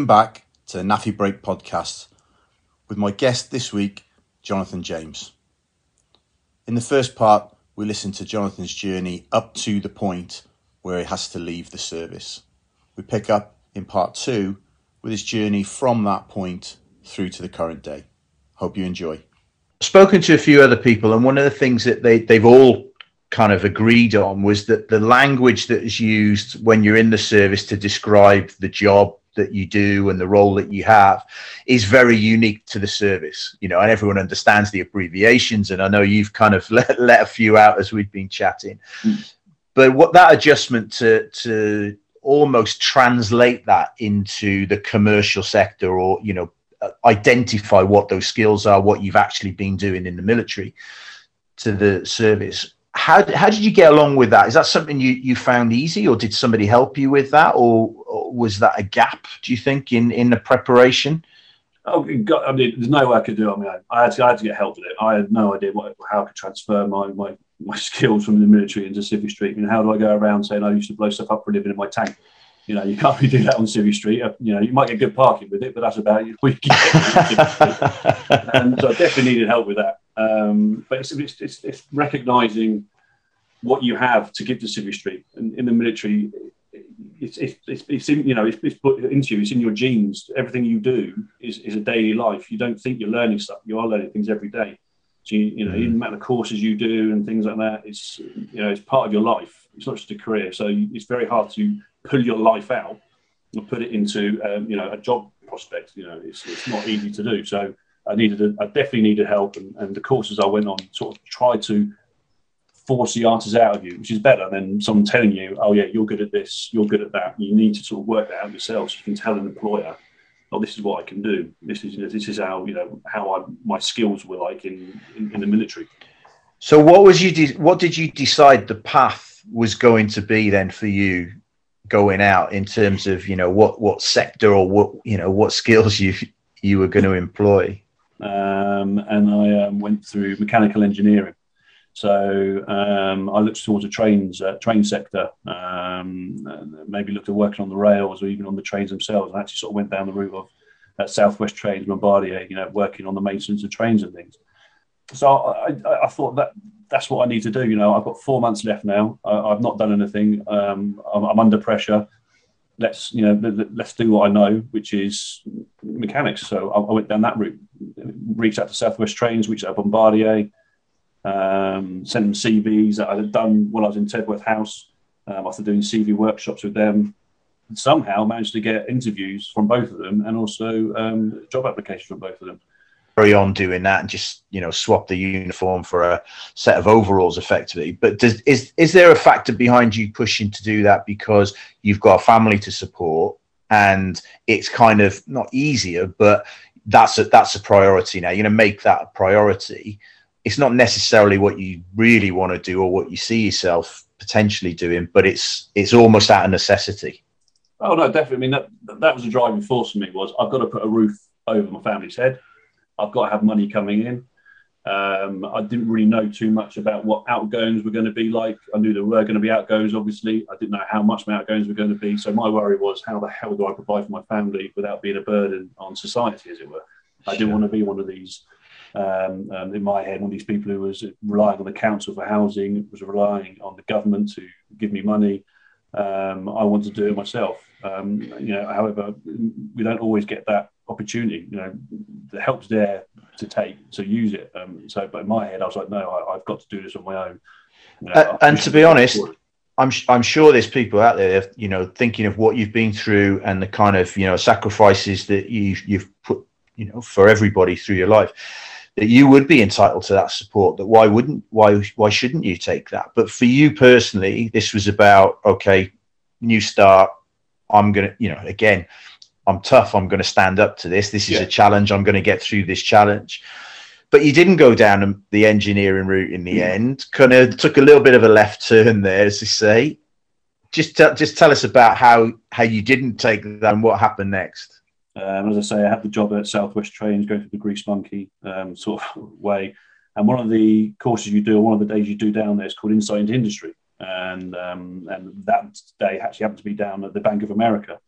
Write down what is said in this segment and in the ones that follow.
Welcome back to the NAAFI Break podcast with my guest this week, Jonathan James. In the first part, we listen to Jonathan's journey up to the point where he has to leave the service. We pick up in part two with his journey from that point through to the current day. Hope you enjoy. Spoken to a few other people, and one of the things that they, they've all kind of agreed on was that the language that is used when you're in the service to describe the job that you do and the role that you have is very unique to the service you know and everyone understands the abbreviations and i know you've kind of let, let a few out as we've been chatting but what that adjustment to to almost translate that into the commercial sector or you know identify what those skills are what you've actually been doing in the military to the service how, how did you get along with that? Is that something you, you found easy, or did somebody help you with that, or was that a gap? Do you think in in the preparation? Oh, God, I mean, there's no way I could do it on my own. I had to, I had to get help with it. I had no idea what, how I could transfer my, my, my skills from the military into Civvy Street. I mean, how do I go around saying I used to blow stuff up for a living in my tank? You know, you can't really do that on Civvy Street. Uh, you know, you might get good parking with it, but that's about it. and so I definitely needed help with that. Um, but it's, it's, it's, it's recognizing what you have to give to Civvy Street. And in the military, it's, it's, it's, it's in, you know, it's, it's put into you, it's in your genes. Everything you do is, is a daily life. You don't think you're learning stuff, you are learning things every day. So, you, you know, mm. even the amount of courses you do and things like that, it's, you know, it's part of your life. It's not just a career. So it's very hard to pull your life out and put it into, um, you know, a job prospect. You know, it's, it's not easy to do. So I needed, a, I definitely needed help. And, and the courses I went on sort of tried to force the answers out of you, which is better than someone telling you, oh, yeah, you're good at this, you're good at that. You need to sort of work that out yourself so you can tell an employer, oh, this is what I can do. This is, this is how, you know, how I, my skills were like in, in, in the military. So what was you, de- what did you decide the path was going to be then for you going out in terms of, you know, what, what sector or what, you know, what skills you, you were going to employ? Um, and I um, went through mechanical engineering. So um, I looked towards the trains, uh, train sector, um, maybe looked at working on the rails or even on the trains themselves, and actually sort of went down the route of uh, Southwest Trains, Bombardier, you know, working on the maintenance of trains and things. So I, I, I, thought that that's what I need to do. You know, I've got four months left now. I, have not done anything. Um, I'm, I'm, under pressure. Let's you know, let's do what I know, which is mechanics. So I, I went down that route. Reached out to Southwest Trains, reached out to Bombardier um, sent them CVs that I had done while I was in Tedworth House um, after doing CV workshops with them. And somehow managed to get interviews from both of them and also um, job applications from both of them. Carry on doing that and just you know swap the uniform for a set of overalls effectively. But does, is is there a factor behind you pushing to do that because you've got a family to support and it's kind of not easier, but that's a that's a priority now. You're going to make that a priority it's not necessarily what you really want to do or what you see yourself potentially doing, but it's it's almost out of necessity. Oh no, definitely. I mean that that was a driving force for me. Was I've got to put a roof over my family's head. I've got to have money coming in. Um, I didn't really know too much about what outgoings were going to be like. I knew there were going to be outgoings, obviously. I didn't know how much my outgoings were going to be. So my worry was, how the hell do I provide for my family without being a burden on society, as it were? I didn't want to be one of these um, um, in my head, one of these people who was relying on the council for housing, was relying on the government to give me money. Um, I want to do it myself. Um, you know, however, we don't always get that opportunity. You know, the help's there to take, to use it. Um, so, but in my head, I was like, no, I, have got to do this on my own. You know, uh, and to be honest, I'm I'm sure there's people out there, you know, thinking of what you've been through and the kind of you know sacrifices that you've you've put, you know, for everybody through your life that you would be entitled to that support that why wouldn't why why shouldn't you take that but for you personally this was about okay new start i'm gonna you know again i'm tough i'm gonna stand up to this this is yeah. a challenge i'm gonna get through this challenge but you didn't go down the engineering route in the mm. end kind of took a little bit of a left turn there as they say just t- just tell us about how how you didn't take that and what happened next um, as I say, I had the job at Southwest Trains, going through the Grease Monkey um, sort of way. And one of the courses you do, one of the days you do down there is called Insight into Industry. And, um, and that day actually happened to be down at the Bank of America.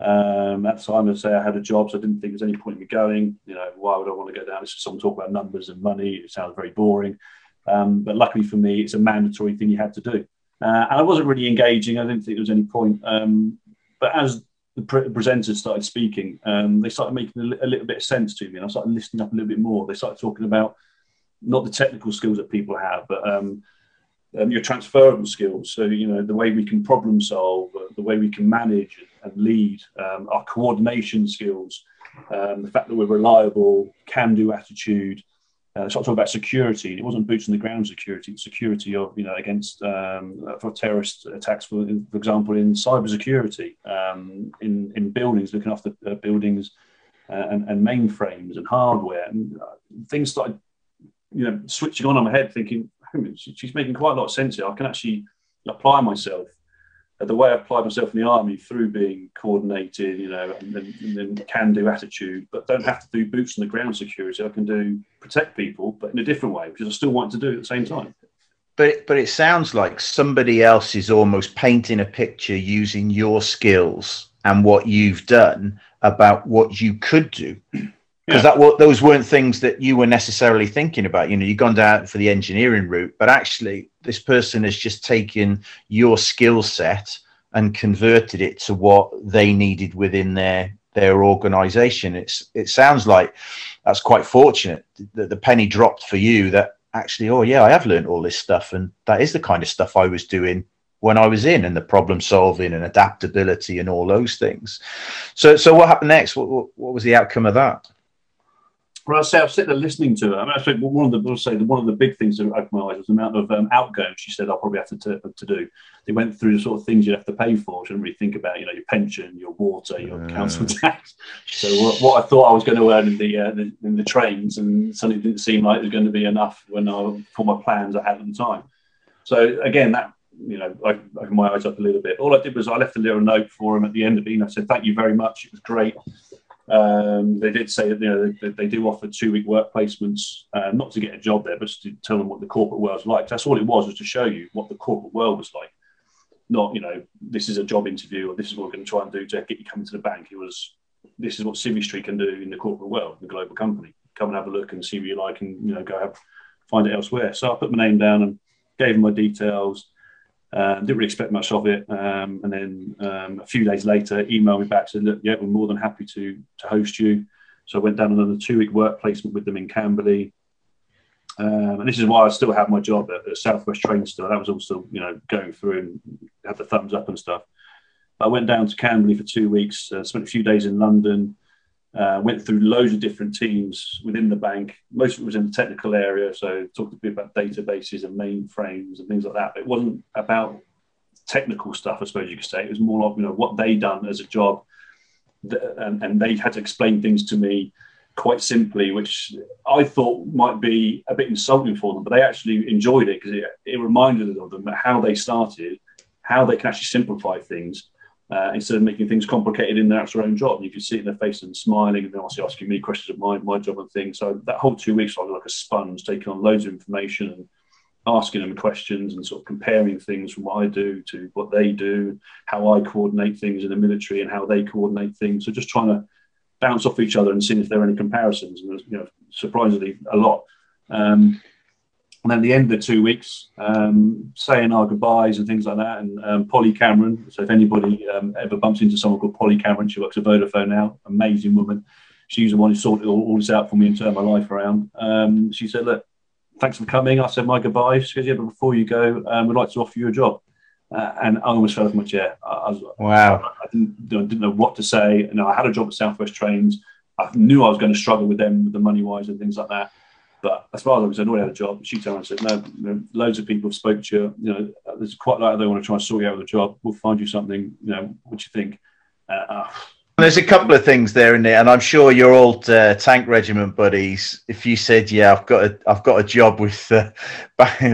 Um, at the time, I'd say I had a job, so I didn't think there was any point in me going. You know, why would I want to go down? It's just someone talk about numbers and money. It sounds very boring. Um, but luckily for me, it's a mandatory thing you had to do. Uh, and I wasn't really engaging. I didn't think there was any point. Um, but as the pre- presenters started speaking, um, they started making a, li- a, little bit of sense to me, and I started listening up a little bit more. They started talking about not the technical skills that people have, but um, um, your transferable skills. So you know the way we can problem solve, uh, the way we can manage and lead, um, our coordination skills, um, the fact that we're reliable, can-do attitude. Uh, so I talk about security. It wasn't boots on the ground security; security of you know against um, for terrorist attacks, for, for example, in cybersecurity, um, in in buildings, looking after uh, buildings uh, and, and, mainframes and hardware, and uh, things started you know switching on in my head, thinking she's making quite a lot of sense here. I can actually apply myself the way I applied myself in the army through being coordinated, you know, and then can do attitude, but don't have to do boots on the ground security. I can do protect people, but in a different way, because I still want to do it at the same time. But it, but it sounds like somebody else is almost painting a picture using your skills and what you've done about what you could do because yeah. that those weren't things that you were necessarily thinking about. You know, you've gone down for the engineering route, but actually, this person has just taken your skill set and converted it to what they needed within their their organization. It's it sounds like that's quite fortunate that the penny dropped for you. That actually, oh yeah, I have learned all this stuff, and that is the kind of stuff I was doing when I was in, and the problem solving and adaptability and all those things. So, so what happened next? What, what, what was the outcome of that? Well, I say I was sitting there listening to her. I mean, I think one of the I'll say one of the big things that opened my eyes was the amount of um, outgoing she said I'll probably have to, to, to do. They went through the sort of things you'd have to pay for. She didn't really think about, you know, your pension, your water, your mm. council tax. So what, what, I thought I was going to earn in the, uh, the, in the trains, and suddenly didn't seem like it was going to be enough when I for my plans I had at the time. So again, that you know, I opened my eyes up a little bit. All I did was I left a little note for him at the end of it. And I said, "Thank you very much. It was great." Um, they did say that you know they, they do offer two week work placements, uh, not to get a job there, but to tell them what the corporate world's like. That's all it was, was to show you what the corporate world was like. Not you know this is a job interview or this is what we're going to try and do to get you coming to the bank. It was this is what Civvy Street can do in the corporate world, the global company. Come and have a look and see what you like, and you know go have, find it elsewhere. So I put my name down and gave them my details. Uh, didn't really expect much of it. Um, and then um, a few days later, emailed me back said, "Look, yeah, we're more than happy to to host you." So I went down another two week work placement with them in Camberley. Um, and this is why I still have my job at, at Southwest Train still. That was also, you know, going through and had the thumbs up and stuff. But I went down to Camberley for two weeks, uh, spent a few days in London, uh, went through loads of different teams within the bank. Most of it was in the technical area, so talked a bit about databases and mainframes and things like that. But it wasn't about technical stuff, I suppose you could say. It was more like you know what they done as a job, and, and they had to explain things to me quite simply, which I thought might be a bit insulting for them, but they actually enjoyed it because it, it reminded them of them how they started, how they can actually simplify things uh, instead of making things complicated in their actual own job. And You can see it in their face and smiling, and they're also asking me questions of my, my job and things. So that whole two weeks, I was like a sponge, taking on loads of information and asking them questions and sort of comparing things from what I do to what they do, how I coordinate things in the military and how they coordinate things. So just trying to bounce off each other and seeing if there are any comparisons. And there's, you know, surprisingly, a lot. Um, and then at the end of the two weeks, um, saying our goodbyes and things like that. And um, Polly Cameron. So if anybody um, ever bumps into someone called Polly Cameron, she works at Vodafone now. Amazing woman. She's the one who sorted all, all this out for me and turned my life around. Um, she said, "Look, thanks for coming." I said my goodbyes. She goes, "Yeah, but before you go, um, we'd like to offer you a job." Uh, and I almost fell off my chair. I, I was, wow. I, I didn't, I didn't know what to say. And I had a job at Southwest Trains. I knew I was going to struggle with them, with the money wise and things like that. But as far as I was, I already had a job. She turned around and said, "No, loads of people have spoke to you. You know, there's quite like they want to try and sort you out with a job. We'll find you something. You know, what do you think?" Uh, uh, there's a couple of things there in there, and I'm sure your old uh, tank regiment buddies. If you said, "Yeah, I've got a, I've got a job with the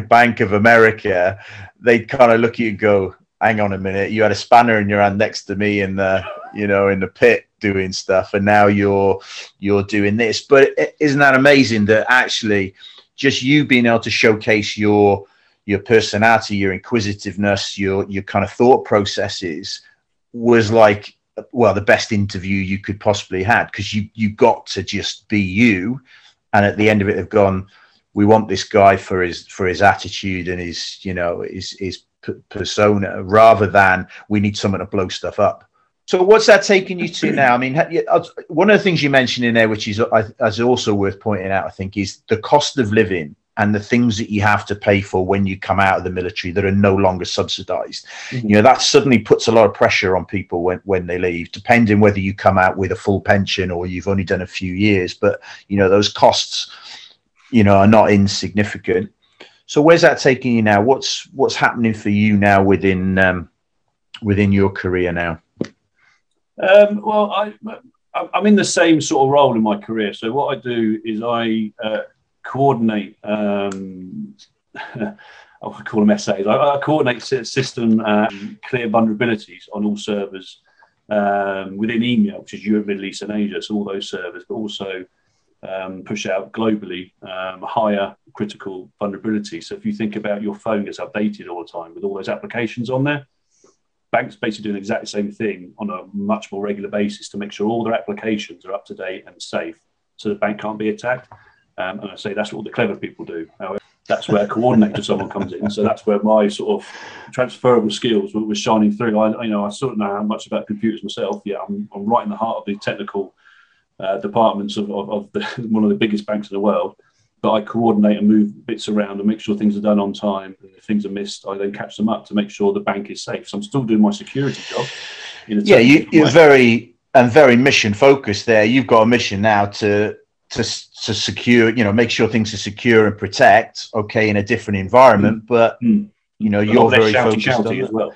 Bank of America," they'd kind of look at you and go, "Hang on a minute, you had a spanner in your hand next to me in the, you know, in the pit doing stuff and now you're you're doing this but isn't that amazing that actually just you being able to showcase your your personality your inquisitiveness your your kind of thought processes was like well the best interview you could possibly had because you you got to just be you, and at the end of it, they've gone. We want this guy for his for his attitude and his you know his his persona rather than we need someone to blow stuff up. So what's that taking you to now? I mean, one of the things you mentioned in there, which is, is also worth pointing out, I think, is the cost of living and the things that you have to pay for when you come out of the military that are no longer subsidized. Mm-hmm. You know, that suddenly puts a lot of pressure on people when, when they leave, depending whether you come out with a full pension or you've only done a few years. But, you know, those costs, you know, are not insignificant. So where's that taking you now? What's what's happening for you now within um, within your career now? Um, well, I, I'm in the same sort of role in my career. So what I do is I uh, coordinate. Um, I call them essays. I, I coordinate system um, clear vulnerabilities on all servers um, within EMEA, which is Europe, Middle East, and Asia. So all those servers, but also um, push out globally um, higher critical vulnerability. So if you think about your phone gets updated all the time with all those applications on there, banks basically doing exactly the same thing on a much more regular basis to make sure all their applications are up to date and safe, so the bank can't be attacked. Um, and I say that's what the clever people do. However, that's where a coordinator someone comes in. So that's where my sort of transferable skills were, shining through. I, you know, I sort of know how much about computers myself. Yeah, I'm, I'm right in the heart of the technical uh, departments of, of, of the, one of the biggest banks in the world. But I coordinate and move bits around and make sure things are done on time. And if things are missed, I then catch them up to make sure the bank is safe. So I'm still doing my security job. yeah, you, are very and very mission focused there. You've got a mission now to to to secure, you know, make sure things are secure and protect. Okay, in a different environment, mm. but mm. you know, you're very focused on as well.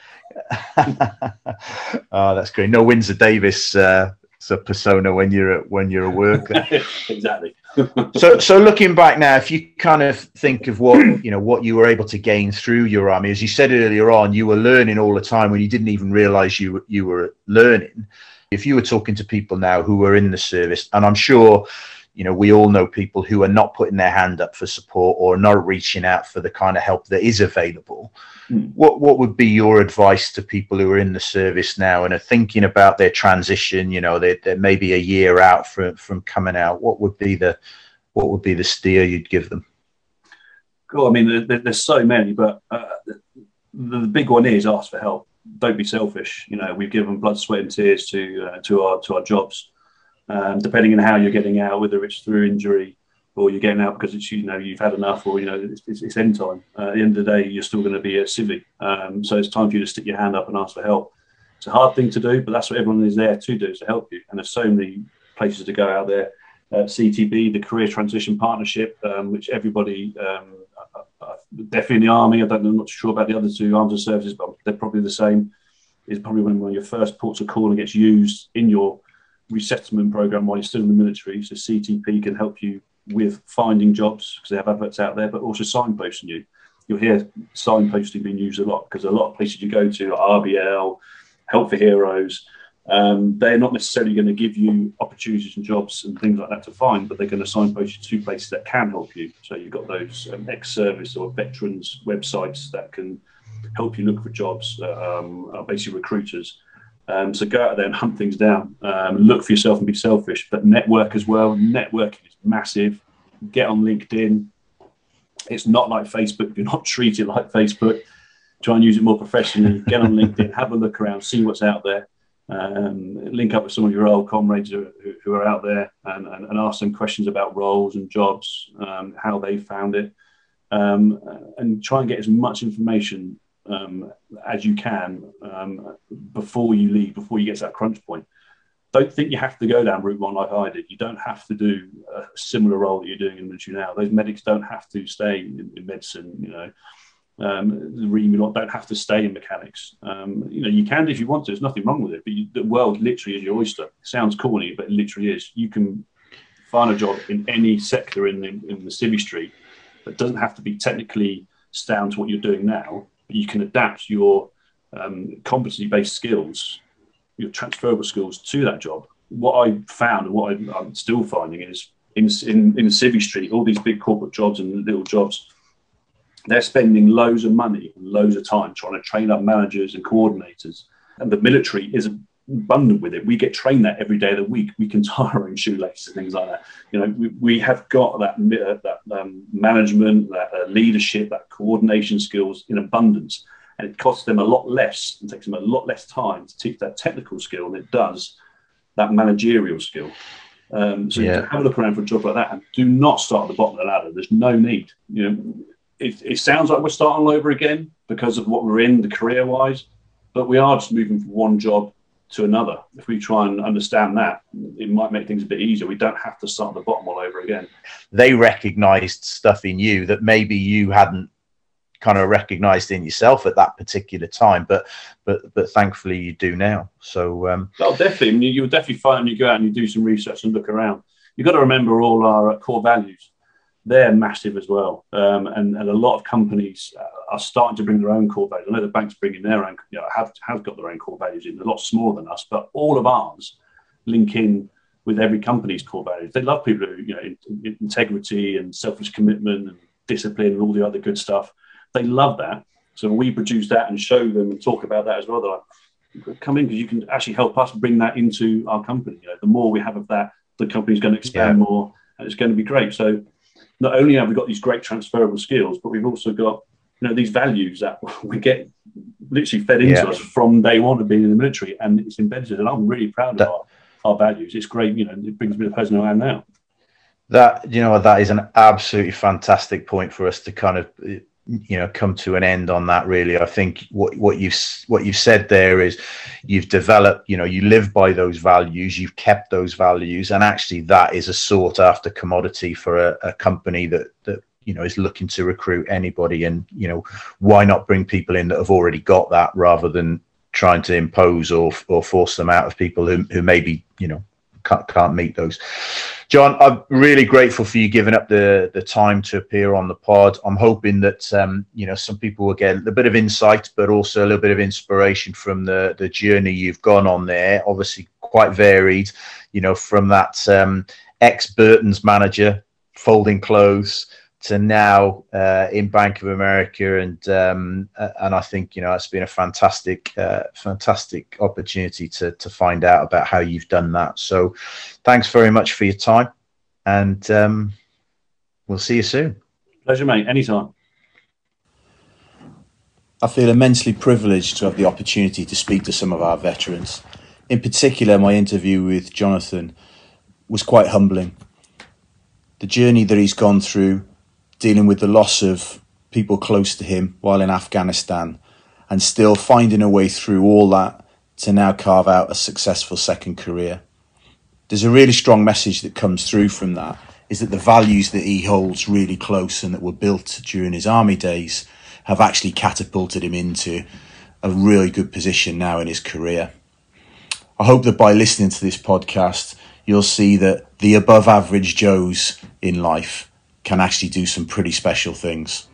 oh, that's great. No Windsor Davies uh, a persona when you're a, when you're a worker. exactly. so so looking back now, if you kind of think of what you know what you were able to gain through your army, as you said earlier on, you were learning all the time when you didn't even realise you you were learning. If you were talking to people now who were in the service, and I'm sure you know we all know people who are not putting their hand up for support or not reaching out for the kind of help that is available Hmm. What what would be your advice to people who are in the service now and are thinking about their transition? You know, they're, they're maybe a year out from from coming out. What would be the what would be the steer you'd give them? Cool. I mean, there, there's so many, but uh, the, the big one is ask for help. Don't be selfish. You know, we've given blood, sweat, and tears to uh, to our to our jobs. Um, depending on how you're getting out, whether it's through injury, or you're getting out because it's you know you've had enough, or you know it's, it's, it's end time. Uh, at the end of the day, you're still going to be a civic, um, so it's time for you to stick your hand up and ask for help. It's a hard thing to do, but that's what everyone is there to do is to help you. And there's so many places to go out there. Uh, CTP, the Career Transition Partnership, um, which everybody um, uh, uh, definitely in the army. I don't know, I'm not sure about the other two arms armed services, but they're probably the same. Is probably one of your first ports of call and gets used in your resettlement program while you're still in the military. So CTP can help you with finding jobs because they have adverts out there, but also signposting you. You'll hear signposting being used a lot because a lot of places you go to, like RBL, Help for Heroes, um, they're not necessarily going to give you opportunities and jobs and things like that to find, but they're going to signpost you to places that can help you. So you've got those um, ex-service or veterans websites that can help you look for jobs, um, basically recruiters. Um, so go out there and hunt things down. Um, look for yourself and be selfish, but network as well. Networking is massive. Get on LinkedIn. It's not like Facebook. Do not treat it like Facebook. Try and use it more professionally. Get on LinkedIn. Have a look around. See what's out there. Um, link up with some of your old comrades who, who are out there and, and, and, ask them questions about roles and jobs, um, how they found it, um, and try and get as much information um, as you can um, before you leave, before you get to that crunch point. Don't think you have to go down route one like I did. You don't have to do a similar role that you're doing in military now. Those medics don't have to stay in, in medicine. You know, um, the REME don't have to stay in mechanics. Um, you know, you can if you want to. There's nothing wrong with it. But you, the world literally is your oyster. It sounds corny, but it literally is. You can find a job in any sector in the, in the civvy street that doesn't have to be technically sound to what you're doing now you can adapt your um, competency based skills, your transferable skills to that job. What I found and what I, am still finding is in, in, in Civvy Street, all these big corporate jobs and little jobs, they're spending loads of money and loads of time trying to train up managers and coordinators. And the military is abundant with it. We get trained that every day of the week. We can tie our own shoelaces and things like that. You know, we, we have got that uh, that um, management, that uh, leadership, that coordination skills in abundance, and it costs them a lot less and takes them a lot less time to teach that technical skill than it does that managerial skill. Um, so yeah. have a look around for a job like that, and do not start at the bottom of the ladder. There's no need. You know, it, it sounds like we're starting all over again because of what we're in, the career wise, but we are just moving from one job to another. If we try and understand that, it might make things a bit easier. We don't have to start at the bottom all over again. They recognized stuff in you that maybe you hadn't kind of recognized in yourself at that particular time, but but but thankfully you do now. So um, oh, definitely, I mean, you'll definitely find when you go out and you do some research and look around. You've got to remember all our core values they're massive as well. Um, and, and a lot of companies are starting to bring their own core values. I know the banks bringing their own, you know, have, have got their own core values in, a lot smaller than us, but all of ours link in with every company's core values. They love people who, you know, in, in integrity and selfish commitment and discipline and all the other good stuff. They love that. So we produce that and show them and talk about that as well. They're like, come in because you can actually help us bring that into our company. You know, the more we have of that, the company's going to expand yeah. more and it's going to be great. So not only have we got these great transferable skills, but we've also got you know these values that we get literally fed into yeah. us from day one of being in the military, and it's embedded. And I'm really proud that, of our, our values. It's great, you know. It brings me the person I am now. That you know that is an absolutely fantastic point for us to kind of you know come to an end on that really i think what what you've what you've said there is you've developed you know you live by those values you've kept those values and actually that is a sought after commodity for a, a company that that you know is looking to recruit anybody and you know why not bring people in that have already got that rather than trying to impose or or force them out of people who who maybe you know can't, can't meet those. John, I'm really grateful for you giving up the the time to appear on the pod. I'm hoping that um, you know some people will get a bit of insight, but also a little bit of inspiration from the the journey you've gone on there. Obviously, quite varied. You know, from that um, ex Burton's manager folding clothes to now uh, in Bank of America, and um, and I think you know it's been a fantastic, uh, fantastic opportunity to to find out about how you've done that. So, thanks very much for your time, and um, we'll see you soon. Pleasure, mate. Anytime. I feel immensely privileged to have the opportunity to speak to some of our veterans. In particular, my interview with Jonathan was quite humbling. The journey that he's gone through dealing with the loss of people close to him while in Afghanistan and still finding a way through all that to now carve out a successful second career. There's a really strong message that comes through from that is that the values that he holds really close and that were built during his army days have actually catapulted him into a really good position now in his career. I hope that by listening to this podcast, you'll see that the above average Joes in life can actually do some pretty special things.